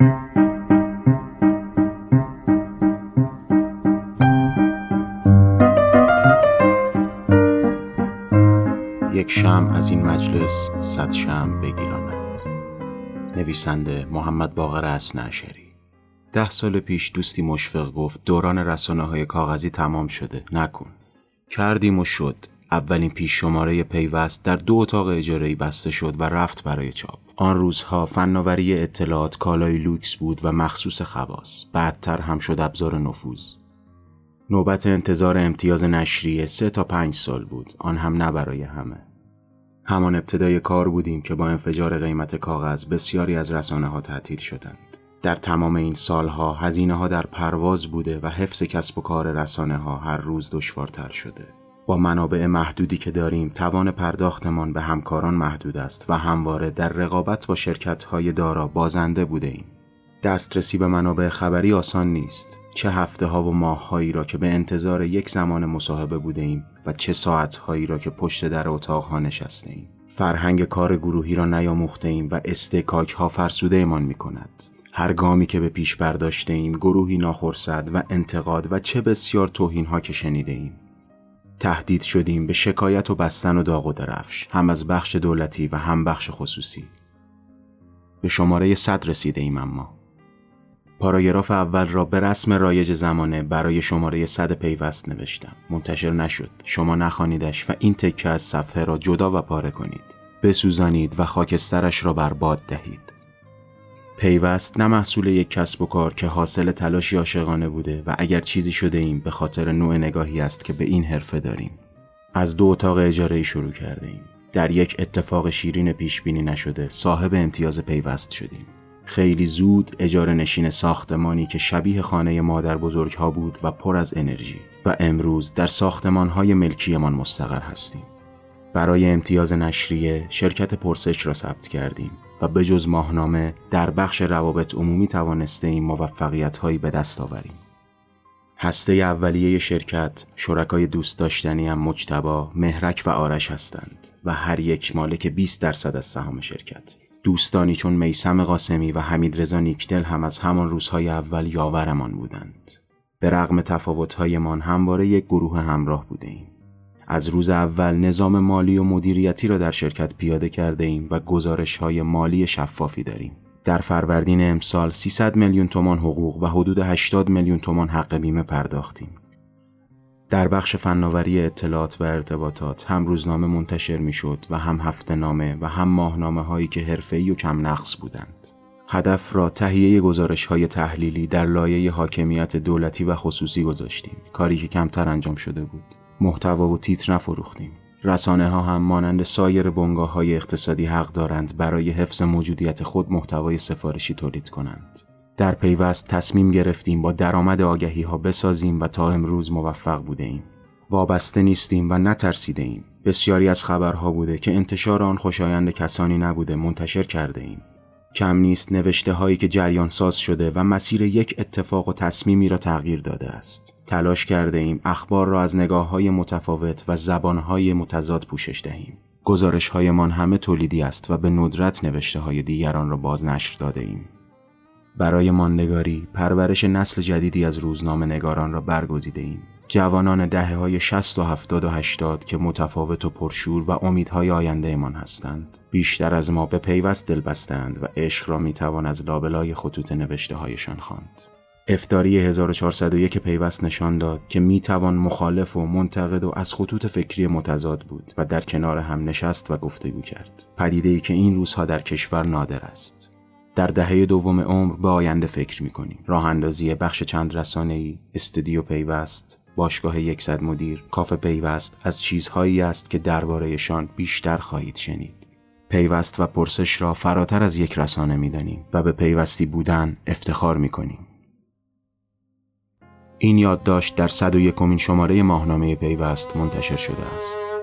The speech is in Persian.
یک شم از این مجلس صد شم بگیراند نویسنده محمد باقر اسنعشری ده سال پیش دوستی مشفق گفت دوران رسانه های کاغذی تمام شده نکن. کردیم و شد. اولین پیش شماره پیوست در دو اتاق اجاره بسته شد و رفت برای چاپ. آن روزها فناوری اطلاعات کالای لوکس بود و مخصوص خواص. بعدتر هم شد ابزار نفوذ. نوبت انتظار امتیاز نشریه سه تا پنج سال بود. آن هم نه برای همه. همان ابتدای کار بودیم که با انفجار قیمت کاغذ بسیاری از رسانه ها تعطیل شدند. در تمام این سالها هزینه ها در پرواز بوده و حفظ کسب و کار رسانه ها هر روز دشوارتر شده. با منابع محدودی که داریم توان پرداختمان به همکاران محدود است و همواره در رقابت با شرکت های دارا بازنده بوده ایم. دسترسی به منابع خبری آسان نیست چه هفته ها و ماه هایی را که به انتظار یک زمان مصاحبه بوده ایم و چه ساعت هایی را که پشت در اتاق ها نشسته ایم. فرهنگ کار گروهی را نیاموخته ایم و استکاک ها فرسوده ایمان می کند. هر گامی که به پیش برداشته ایم گروهی ناخرسد و انتقاد و چه بسیار توهین ها که شنیده ایم. تهدید شدیم به شکایت و بستن و داغ و درفش هم از بخش دولتی و هم بخش خصوصی. به شماره صد رسیده ایم اما. پاراگراف اول را به رسم رایج زمانه برای شماره صد پیوست نوشتم. منتشر نشد. شما نخوانیدش و این تکه از صفحه را جدا و پاره کنید. بسوزانید و خاکسترش را برباد دهید. پیوست نه محصول یک کسب و کار که حاصل تلاشی عاشقانه بوده و اگر چیزی شده ایم به خاطر نوع نگاهی است که به این حرفه داریم. از دو اتاق اجاره شروع کرده ایم. در یک اتفاق شیرین پیش بینی نشده صاحب امتیاز پیوست شدیم. خیلی زود اجاره نشین ساختمانی که شبیه خانه مادر بزرگ ها بود و پر از انرژی و امروز در ساختمان های ملکیمان مستقر هستیم. برای امتیاز نشریه شرکت پرسش را ثبت کردیم. و به جز ماهنامه در بخش روابط عمومی توانسته این موفقیت هایی به دست آوریم. هسته اولیه شرکت شرکای دوست داشتنی هم مجتبا، مهرک و آرش هستند و هر یک مالک 20 درصد از سهام شرکت. دوستانی چون میسم قاسمی و حمید رضا نیکدل هم از همان روزهای اول یاورمان بودند. به رغم تفاوتهایمان همواره یک گروه همراه بوده ایم. از روز اول نظام مالی و مدیریتی را در شرکت پیاده کرده ایم و گزارش های مالی شفافی داریم. در فروردین امسال 300 میلیون تومان حقوق و حدود 80 میلیون تومان حق بیمه پرداختیم. در بخش فناوری اطلاعات و ارتباطات هم روزنامه منتشر می شد و هم هفته نامه و هم ماهنامه هایی که حرفه‌ای و کم نقص بودند. هدف را تهیه گزارش های تحلیلی در لایه حاکمیت دولتی و خصوصی گذاشتیم کاری که کمتر انجام شده بود محتوا و تیتر نفروختیم. رسانه ها هم مانند سایر بنگاه های اقتصادی حق دارند برای حفظ موجودیت خود محتوای سفارشی تولید کنند. در پیوست تصمیم گرفتیم با درآمد آگهی ها بسازیم و تا امروز موفق بوده ایم وابسته نیستیم و نترسیده ایم بسیاری از خبرها بوده که انتشار آن خوشایند کسانی نبوده منتشر کرده ایم کم نیست نوشته هایی که جریان ساز شده و مسیر یک اتفاق و تصمیمی را تغییر داده است. تلاش کرده ایم اخبار را از نگاه های متفاوت و زبان های متضاد پوشش دهیم. گزارش هایمان همه تولیدی است و به ندرت نوشته های دیگران را بازنشر داده ایم. برای ماندگاری پرورش نسل جدیدی از روزنامه نگاران را برگزیده ایم. جوانان دهه های 60 و 70 و 80 که متفاوت و پرشور و امیدهای آینده من هستند. بیشتر از ما به پیوست دل بستند و عشق را می‌توان از لابلای خطوط نوشته هایشان خواند. افتاری 1401 پیوست نشان داد که می توان مخالف و منتقد و از خطوط فکری متضاد بود و در کنار هم نشست و گفتگو کرد. پدیده ای که این روزها در کشور نادر است. در دهه دوم عمر به آینده فکر می کنیم. راه اندازی بخش چند رسانه ای، استودیو پیوست، باشگاه یکصد مدیر، کافه پیوست از چیزهایی است که دربارهشان بیشتر خواهید شنید. پیوست و پرسش را فراتر از یک رسانه می دانیم و به پیوستی بودن افتخار می کنیم. این یادداشت در 101 شماره ماهنامه پیوست منتشر شده است.